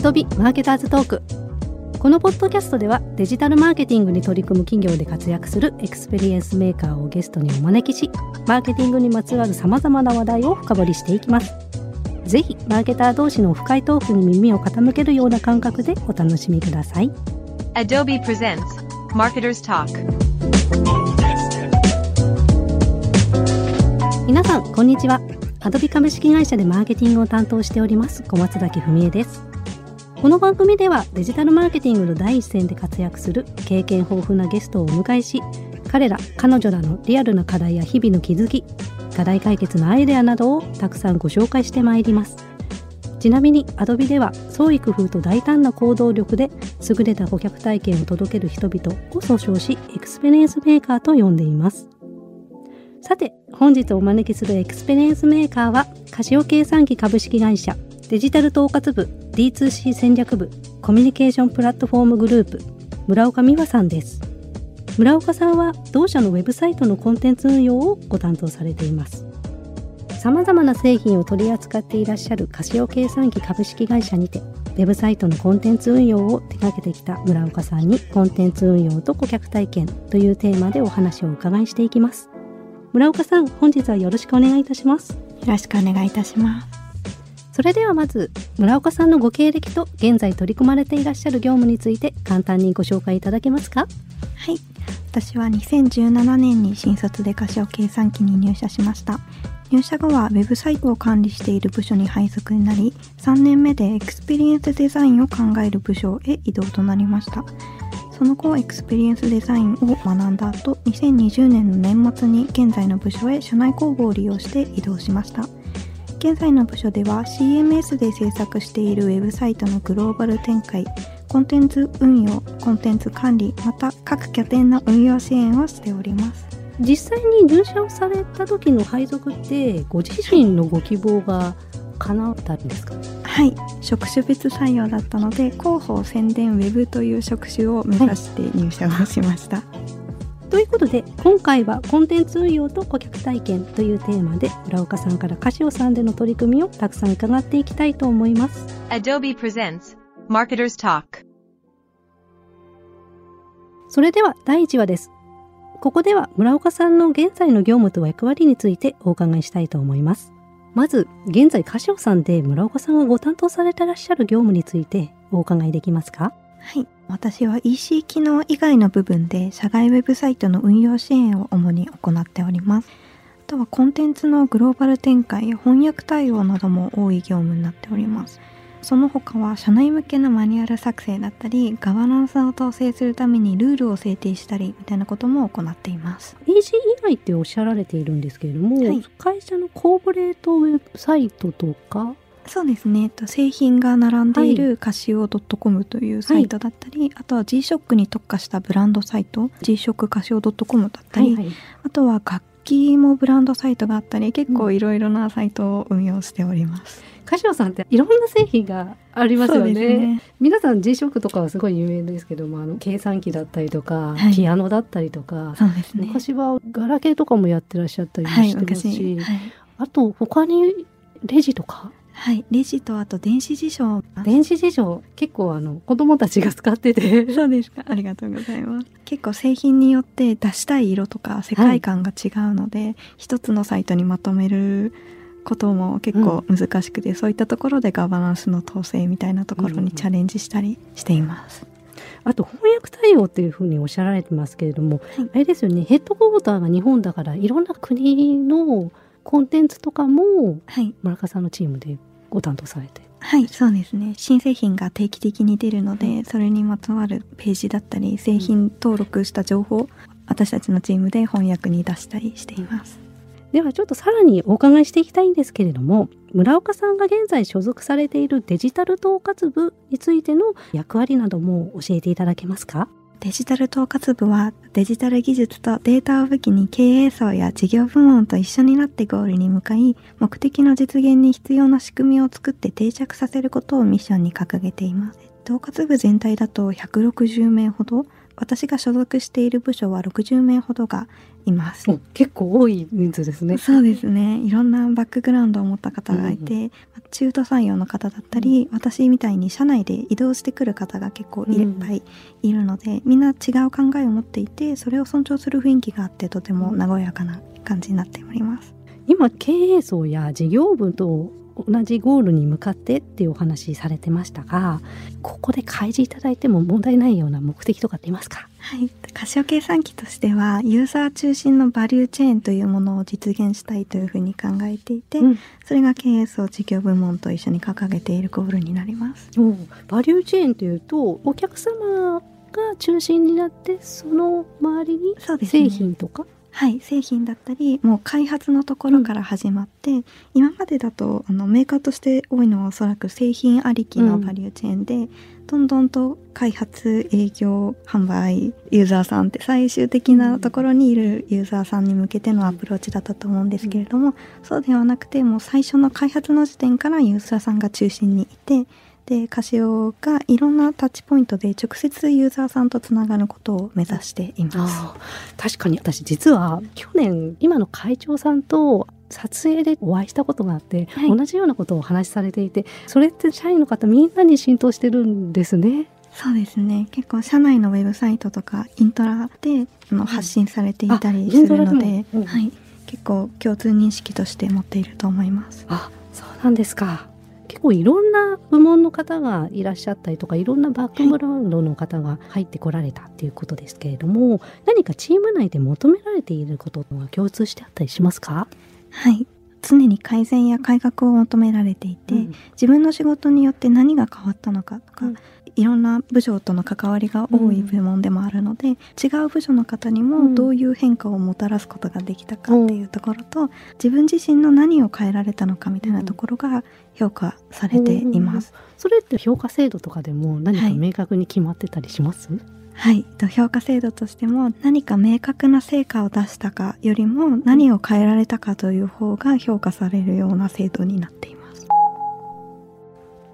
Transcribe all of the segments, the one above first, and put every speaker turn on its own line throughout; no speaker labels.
Adobe マーケターズトークこのポッドキャストではデジタルマーケティングに取り組む企業で活躍するエクスペリエンスメーカーをゲストにお招きしマーケティングにまつわるさまざまな話題を深掘りしていきます。ぜひマーケター同士の深いトークに耳を傾けるような感覚でお楽しみください。
Adobe presents Marketers Talk.
皆さんこんにちは。アドビ株式会社でマーケティングを担当しております小松崎文江ですこの番組ではデジタルマーケティングの第一線で活躍する経験豊富なゲストをお迎えし彼ら彼女らのリアルな課題や日々の気づき課題解決のアイデアなどをたくさんご紹介してまいります。ちなみに Adobe では創意工夫と大胆な行動力で優れた顧客体験を届ける人々を総称しエクスペリエンスメーカーと呼んでいます。さて本日お招きするエクスペリエンスメーカーはカシオ計算機株式会社デジタル統括部 D2C 戦略部コミュニケーションプラットフォームグループ村岡美和さんです。村岡さんは同社のウェブサイトのコンテンツ運用をご担当されています。さまざまな製品を取り扱っていらっしゃるカシオ計算機株式会社にてウェブサイトのコンテンツ運用を手掛けてきた村岡さんにコンテンツ運用と顧客体験というテーマでお話をお伺いしていきます。村岡さん本日はよろしくお願いいたします。
よろしくお願いいたします。
それではまず村岡さんのご経歴と現在取り組まれていらっしゃる業務について簡単にご紹介いただけますか？
はい。私は2017年に新卒でカシオ計算機に入社しました。入社後はウェブサイトを管理している部署に配属になり、3年目でエクスペリエンスデザインを考える部署へ移動となりました。その後、エクスペリエンスデザインを学んだ後、2020年の年末に現在の部署へ社内公募を利用して移動しました。現在の部署では CMS で制作しているウェブサイトのグローバル展開、コンテンツ運用、コンテンツ管理、また各拠点の運用支援をしております。
実際に入社をされた時の配属ってご自身のご希望が叶ったんですか？
はい、職種別採用だったので、広報宣伝ウェブという職種を目指して入社をしました。
ということで今回はコンテンツ運用と顧客体験というテーマで村岡さんからカシオさんでの取り組みをたくさん伺っていきたいと思います。
Adobe presents Marketers Talk.
それでは第1話です。ここでは村岡さんの現在の業務と役割についてお伺いしたいと思います。まず現在カシオさんで村岡さんがご担当されてらっしゃる業務についてお伺いできますか？
はい。私は EC 機能以外の部分で社外ウェブサイトの運用支援を主に行っております。あとはコンテンツのグローバル展開、翻訳対応なども多い業務になっております。その他は社内向けのマニュアル作成だったり、ガバナンスを統制するためにルールを制定したりみたいなことも行っています。
EC 以外っておっしゃられているんですけれども、
はい
会社のコーポレートウェブサイトとか
そうですね。えっと製品が並んでいるカシオ .com というサイトだったり、あとは G-SHOCK に特化したブランドサイト、G-SHOCK カシオ .com だったり、
はい
あとは楽器もブランドサイトがあったり、結構いろいろなサイトを運用しております。
カシオさんっていろんな製品がありますよね
ね。
皆さん G-SHOCK とかはすごい有名ですけどもあの計算機だったりとか、
はい
ピアノだったりとか、
そうですね。
昔はガラケーとかもやってらっしゃったりも
はい、
してますし、
昔。はい。
あと他にレジとか
はい、レジとあと電子辞書。
電子辞書結構あの子供たちが使ってて
そうですか。ありがとうございます。結構製品によって出したい色とか世界観が違うので、一つのサイトにまとめることも結構難しくて、そういったところでガバナンスの統制みたいなところにチャレンジしたりしています。
あと翻訳対応っていうふうにおっしゃられてますけれども、
はい
あれですよねヘッドクォーターが日本だからいろんな国のコンテンツとかも
はい。
村岡さんのチームでご担当されて。
はい、そうですね。新製品が定期的に出るので、
はい。
それにまつわるページだったり、製品登録した情報、私たちのチームで翻訳に出したりしています。
ではちょっとさらにお伺いしていきたいんですけれども村岡さんが現在所属されているデジタル統括部についての役割なども教えていただけますか？
デジタル統括部はデジタル技術とデータを武器に経営層や事業部門と一緒になってゴールに向かい目的の実現に必要な仕組みを作って定着させることをミッションに掲げています。統括部全体だと160名ほど私が所属している部署は60名ほどがいます。
お結構多い人数ですね。
そうですねいろんなバックグラウンドを持った方がいて、中途採用の方だったり、私みたいに社内で移動してくる方が結構いっぱいいるので、みんな違う考えを持っていてそれを尊重する雰囲気があってとても和やかな感じになっております。
今経営層や事業部と同じゴールに向かってっていうお話されてましたがここで開示いただいても問題ないような目的とかっていますか？
はい、カシオ計算機としてはユーザー中心のバリューチェーンというものを実現したいというふうに考えていて、
うん。
それが経営層事業部門と一緒に掲げているゴールになります。
おバリューチェーンというとお客様が中心になってその周りに製品とか、
はい、製品だったりもう開発のところから始まって、今までだとあのメーカーとして多いのはおそらく製品ありきのバリューチェーンで、どんどんと開発営業販売ユーザーさんって最終的なところにいるユーザーさんに向けてのアプローチだったと思うんですけれども、そうではなくてもう最初の開発の時点からユーザーさんが中心にいてでカシオがいろんなタッチポイントで直接ユーザーさんとつながることを目指しています。
確かに。私実は去年今の会長さんと撮影でお会いしたことがあって、
はい。
同じようなことをお話しされていてそれって社員の方みんなに浸透してるんですね。
そうですね。結構社内のウェブサイトとかイントラであの発信されていたりするの
で
はい、結構共通認識として持っていると思います。
あそうなんですか結構いろんな部門の方がいらっしゃったりとかいろんなバックグラウンドの方が入ってこられたっていうことですけれども何かチーム内で求められていることが共通してあったりしますか、
はい。常に改善や改革を求められていて、
うん。
自分の仕事によって何が変わったのかとか、
うん
いろんな部署との関わりが多い部門でもあるので、違う部署の方にもどういう変化をもたらすことができたかっていうところと、自分自身の何を変えられたのかみたいなところが評価されています。
それって評価制度とかでも何か
はい
明確に決まってたりします、
はい、と評価制度としても何か明確な成果を出したかよりも何を変えられたかという方が評価されるような制度になっています。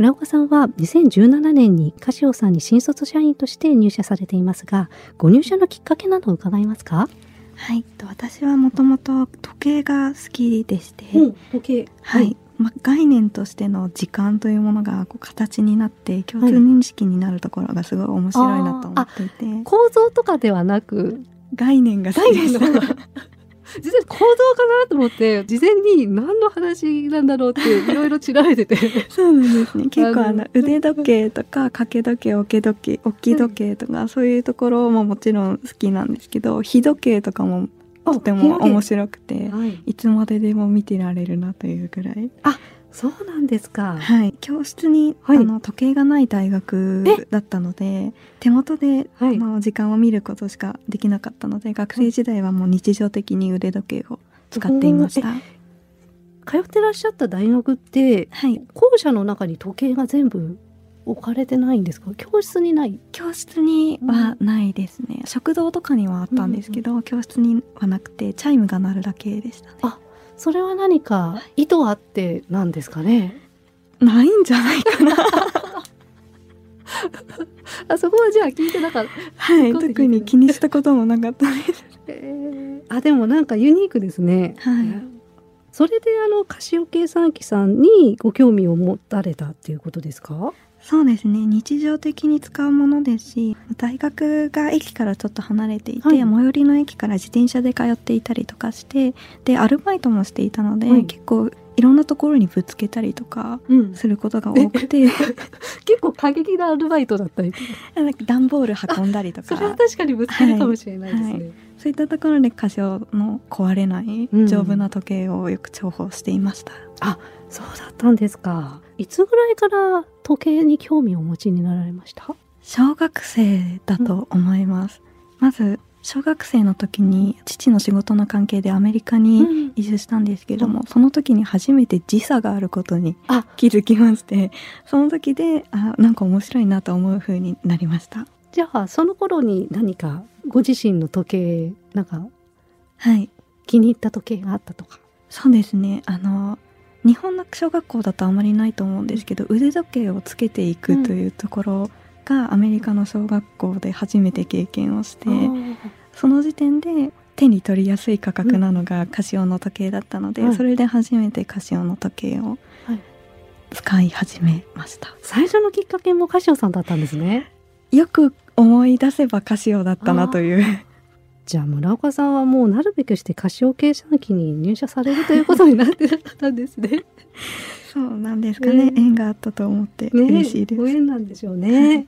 村岡さんは2017年にカシオさんに新卒社員として入社されていますがご入社のきっかけなど伺えますか、
はい、と私はもともと時計が好きでして、
時計。
はい、まあ、概念としての時間というものがこう形になって共通認識になるところがすごい面白いなと思っていて、
構造とかではなく
概念が好きです。
実は構造かなと思って事前に何の話なんだろうっていろいろ調べてて
そうなんですね。結構あ
あの
の腕時計とか掛け時計、置き時計、置き時計とかそういうところももちろん好きなんですけど、日時計とかもとても面白くて、
はい、
いつまででも見てられるなというくらい。
そうなんですか、
はい、教室に、
はい。
あの時計がない大学だったので手元で、
はい。
あの時間を見ることしかできなかったので学生時代はもう日常的に腕時計を使っていました。
通ってらっしゃった大学って
はい、
校舎の中に時計が全部置かれてないんですか？教室にない？
教室にはないですね、食堂とかにはあったんですけど、教室にはなくてチャイムが鳴るだけでしたね。
あそれは何か意図あってなんですかね？
ないんじゃないかな。
あそこはじゃあ聞いてなかった、
はい特に気にしたこともなかったです。
えー。あでもなんかユニークですね。
はい。
それであのカシオ計算機さんにご興味を持たれたっていうことですか？
そうですね。日常的に使うものですし大学が駅からちょっと離れていて、
はい。
最寄りの駅から自転車で通っていたりとかしてでアルバイトもしていたので、
はい。
結構いろんなところにぶつけたりとか
うん。
することが多くて。
結構過激なアルバイトだったり
なんか段ボール運んだりと
それは
か
確かにぶつけるかもしれないですね、
はい。そういったところでカシオの壊れない
うん。
丈夫な時計をよく重宝していました。
そうだったんですかいつぐらいから時計に興味をお持ちになられました？
小学生だと思います、まず小学生の時に父の仕事の関係でアメリカに移住したんですけども、その時に初めて時差があることに
あ。
気づきましてその時であなんか面白いなと思う風になりました。
じゃあその頃に何かご自身の時計なんか
はい。
気に入った時計があったとか？
そうですね。あの日本の小学校だとあまりないと思うんですけど腕時計をつけていくというところがアメリカの小学校で初めて経験をしてその時点で手に取りやすい価格なのがカシオの時計だったので、
はい
それで初めてカシオの時計を
はい。
使い始めました、
最初のきっかけもカシオさんだったんですね。
よく思い出せばカシオだったなという
じゃあ村岡さんはもうなるべくしてカシオ計算機に入社されるということになってたんですね。
そうなんですかね、
ね
縁があったと思って
ね
嬉しいです、
ご縁なんでしょうね。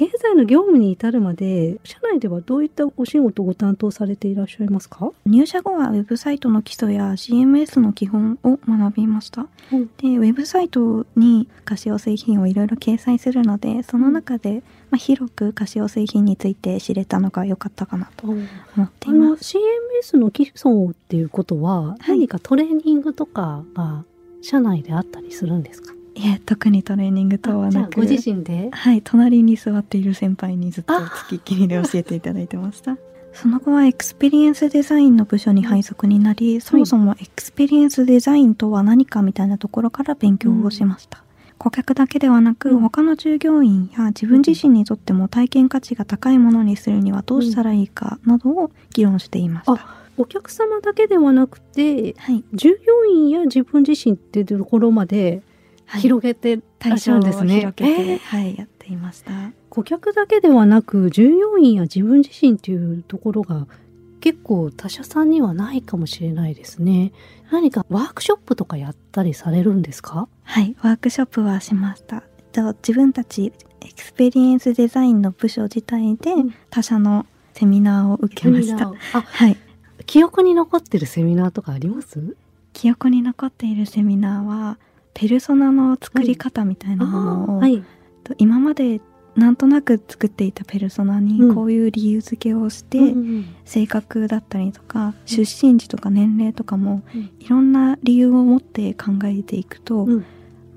現在の業務に至るまで社内ではどういったお仕事をご担当されていらっしゃいますか？
入社後はウェブサイトの基礎や CMS の基本を学びました、
うん。
でウェブサイトにカシオ製品をいろいろ掲載するのでその中で、まあ、広くカシオ製品について知れたのが良かったかなと思っています。
CMS の基礎っていうことは、
はい。
何かトレーニングとかが社内であったりするんですか？
いえ特にトレーニングとはなく。
ご自身で？
はい隣に座っている先輩にずっと付きっきりで教えていただいてました。その後はエクスペリエンスデザインの部署に配属になり、そもそもエクスペリエンスデザインとは何かみたいなところから勉強をしました、顧客だけではなく、
うん。
他の従業員や自分自身にとっても体験価値が高いものにするにはどうしたらいいかなどを議論していました、
お客様だけではなくて
はい、
従業員や自分自身っていうところまで
はい
広げて
対象
ですね。
広げて、
えー
はいやっていました
顧客だけではなく従業員や自分自身っていうところが結構他社さんにはないかもしれないですね。何かワークショップとかやったりされるんですか？
はい、ワークショップはしました。えっと自分たちエクスペリエンスデザインの部署自体で
うん
他社のセミナーを受けました。
あ、
はい、
記憶に残ってるセミナーとかあります？
記憶に残っているセミナーはペルソナの作り方みたいなものを、
はい。
と今までなんとなく作っていたペルソナに
うん。
こういう理由付けをして、性格だったりとか出身地とか年齢とかも
うん。
いろんな理由を持って考えていくと、
うん。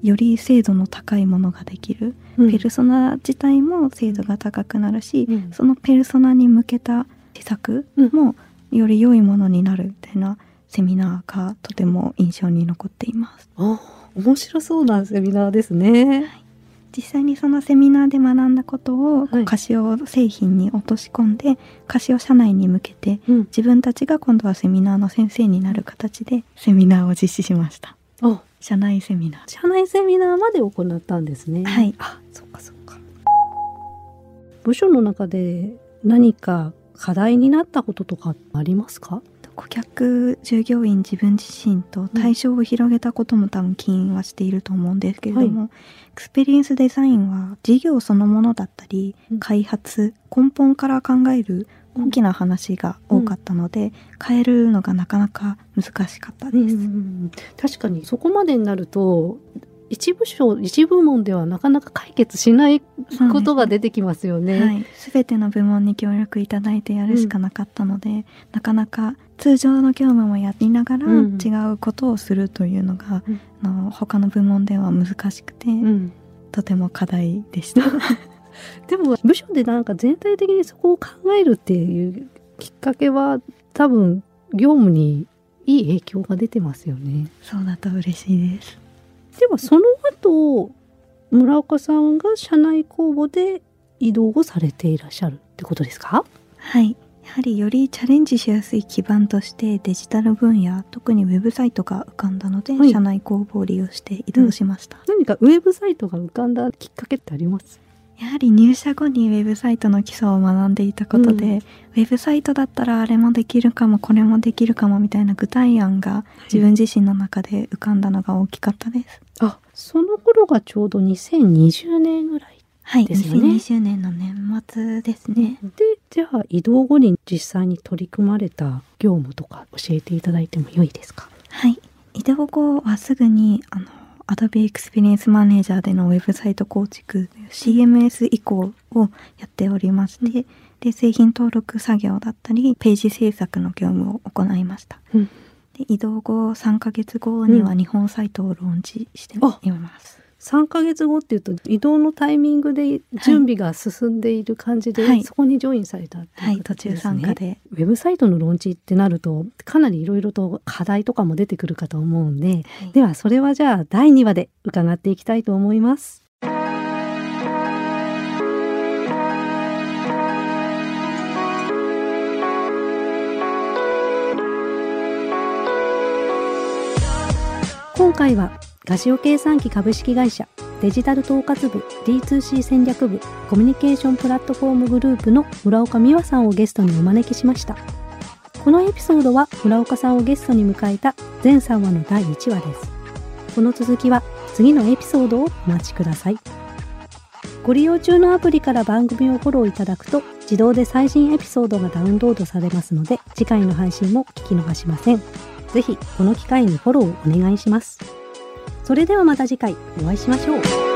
より精度の高いものができる。
うん。
ペルソナ自体も精度が高くなるし、
うん。
そのペルソナに向けた施策もより良いものになるみたいなセミナーがとても印象に残っています。
あ、面白そうなセミナーですね。
実際にそのセミナーで学んだことを、
はい
カシオ製品に落とし込んでカシオ社内に向けて
うん。
自分たちが今度はセミナーの先生になる形でセミナーを実施しました
あ、
社内セミナー
社内セミナーまで行ったんですね。
はい
あ、そっかそっか。部署の中で何か課題になったこととかありますか？
顧客従業員自分自身と対象を広げたことも多分起因はしていると思うんですけれども、エクスペリエンスデザインは事業そのものだったり、
うん。
開発根本から考える大きな話が多かったので、変えるのがなかなか難しかったです。
確かにそこまでになると一部署一部門ではなかなか解決しないことが出てきますよね。
はい、全ての部門に協力いただいてやるしかなかったので、なかなか通常の業務もやりながら
うん
違うことをするというのが、
うん
あの他の部門では難しくて、
うん
とても課題でした。
でも部署でなんか全体的にそこを考えるっていうきっかけは多分業務にいい影響が出てますよね。
そうだと嬉しいです。
ではその後村岡さんが社内公募で移動をされていらっしゃるってことですか？
はい。やはりよりチャレンジしやすい基盤としてデジタル分野、特にウェブサイトが浮かんだので、
はい。
社内公募を利用して移動しました。
何かウェブサイトが浮かんだきっかけってあります？
やはり入社後にウェブサイトの基礎を学んでいたことで、
うん。
ウェブサイトだったらあれもできるかもこれもできるかもみたいな具体案が自分自身の中で浮かんだのが大きかったです。
あその頃がちょうど2020年ぐらい
はい、
ですよね
2020年の年末ですね。
でじゃあ移動後に実際に取り組まれた業務とか教えていただいても良いですか？
はい。移動後はすぐに、あの、Adobe Experience Manager でのウェブサイト構築、CMS 移行をやっておりまして、で、製品登録作業だったり、ページ制作の業務を行いました。
うん
で移動後3ヶ月後には
うん
日本サイトをローンチして
あ
います。
3ヶ月後っていうと移動のタイミングで準備が進んでいる感じで、
はい。
そこにジョインされたって
はい
う形ですね。
で。
ウェブサイトのローンチってなるとかなりいろいろと課題とかも出てくるかと思うんで
はい。
ではそれはじゃあ第2話で伺っていきたいと思います今回はガシオ計算機株式会社デジタル統括部 D2C 戦略部コミュニケーションプラットフォームグループの村岡美和さんをゲストにお招きしました。このエピソードは村岡さんをゲストに迎えた全3話の第1話です。この続きは次のエピソードをお待ちください。ご利用中のアプリから番組をフォローいただくと自動で最新エピソードがダウンロードされますので次回の配信も聞き逃しません。ぜひこの機会にフォローをお願いします。それではまた次回お会いしましょう。